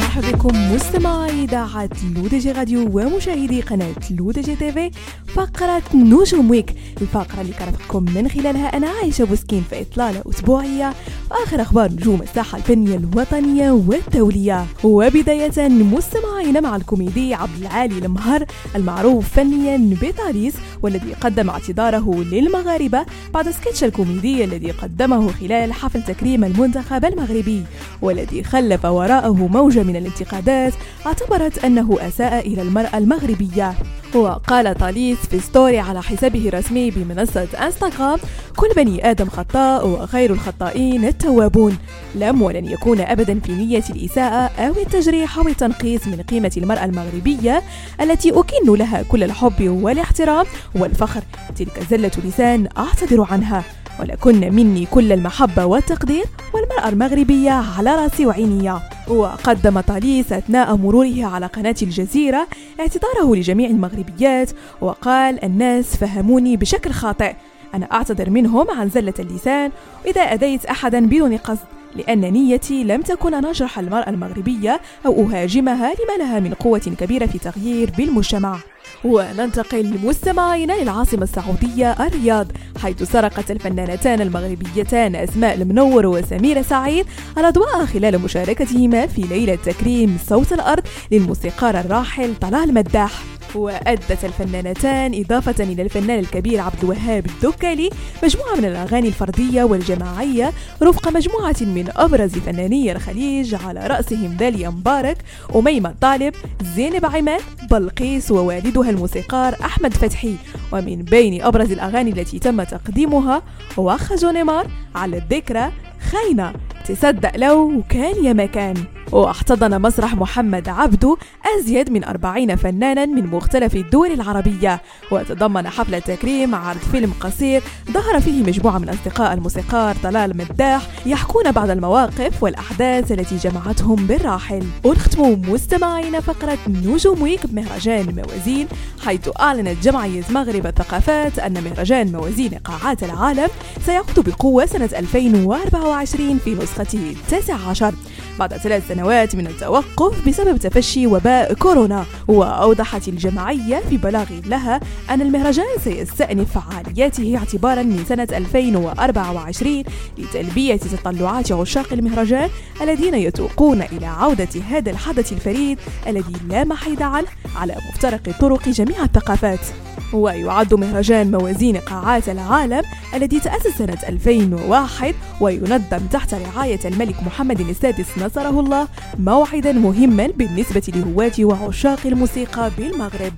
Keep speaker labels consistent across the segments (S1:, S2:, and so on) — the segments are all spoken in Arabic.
S1: مرحبا بكم مستمعي إذاعة L'ODJ Radio ومشاهدي قناة L'ODJ TV فقرة نجوم week الفقرة اللي كنرافقكم من خلالها أنا عايشة بوسكين في إطلالة أسبوعية. واخر أخبار نجوم الساحة الفنية الوطنية والدولية. وبداية مستمعينا مع الكوميدي عبد العالي المهر المعروف فنيا بطاليس والذي قدم اعتذاره للمغاربة بعد سكتش الكوميدي الذي قدمه خلال حفل تكريم المنتخب المغربي والذي خلف وراءه موجة من الانتقادات اعتبرت أنه أساء إلى المرأة المغربية. وقال طاليس في ستوري على حسابه الرسمي بمنصة إنستغرام كل بني آدم خطاء وخير الخطائين التوابون. لم ولن يكون أبدا في نية الإساءة أو التجريح أو التنقيص من قيمة المرأة المغربية التي أكن لها كل الحب والاحترام والفخر. تلك زلة لسان أعتذر عنها. ولكن مني كل المحبة والتقدير والمرأة المغربية على راسي وعيني. وقدم طاليس أثناء مروره على قناة الجزيرة اعتذاره لجميع المغربيات وقال الناس فهموني بشكل خاطئ. أنا أعتذر منهم عن زلة اللسان. وإذا أذيت أحدا بدون قصد لأن نيتي لم تكن أن أجرح المرأة المغربية أو أهاجمها لما لها من قوة كبيرة في تغيير بالمجتمع. وننتقل مستمعينا للعاصمة السعودية الرياض حيث سرقت الفنانتان المغربيتان أسماء المنور وسميرة سعيد الأضواء خلال مشاركتهما في ليلة تكريم صوت الأرض للموسيقار الراحل طلال مداح. وأدت الفنانتان إضافة إلى الفنان الكبير عبد الوهاب الدكالي مجموعة من الأغاني الفردية والجماعية رفق مجموعة من أبرز فناني الخليج على رأسهم داليا مبارك أميمة طالب زينب عماد بلقيس ووالدها الموسيقار أحمد فتحي. ومن بين أبرز الأغاني التي تم تقديمها وخ جونيمار على الذكرى خاينة تصدق لو كان يا مكان. واحتضن مسرح محمد عبدو أزيد من أربعين فنانا من مختلف الدول العربية. وتضمن حفل التكريم عرض فيلم قصير ظهر فيه مجموعة من أصدقاء الموسيقار طلال مداح يحكون بعض المواقف والأحداث التي جمعتهم بالراحل. ونختم مستمعين فقرة نجوم ويك بمهرجان موازين حيث أعلنت جمعية مغرب الثقافات أن مهرجان موازين قاعات العالم سيعود بقوة سنة 2024 في نسخته التاسع عشر. بعد ثلاث سنوات من التوقف بسبب تفشي وباء كورونا. وأوضحت الجمعية في بلاغ لها أن المهرجان سيستأنف فعالياته اعتبارا من سنة 2024 لتلبية تطلعات عشاق المهرجان الذين يتوقون إلى عودة هذا الحدث الفريد الذي لا محيد عنه على مفترق طرق جميع الثقافات. ويعد مهرجان موازين إيقاعات العالم الذي تأسس سنة 2001 وينظم تحت رعاية الملك محمد السادس نصره الله موعدا مهما بالنسبة لهواة وعشاق الموسيقى بالمغرب.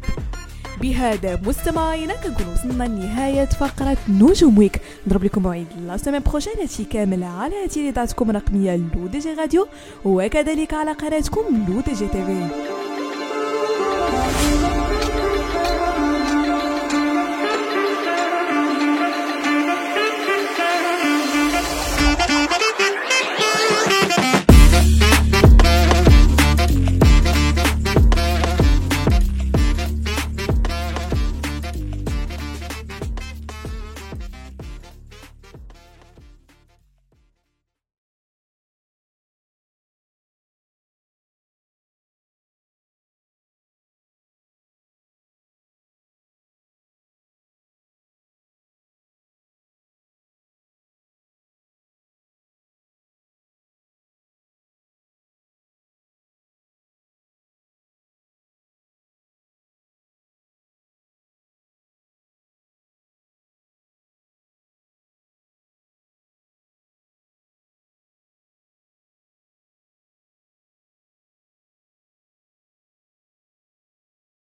S1: بهذا مستمعينا كنكون وصلنا لنهاية فقرة نجوم week نضرب لكم موعد la semaine prochaine هادشي كامل على إذاعتكم الرقمية L'ODJ Radio وكذلك على قناتكم لو دي جي تيفي.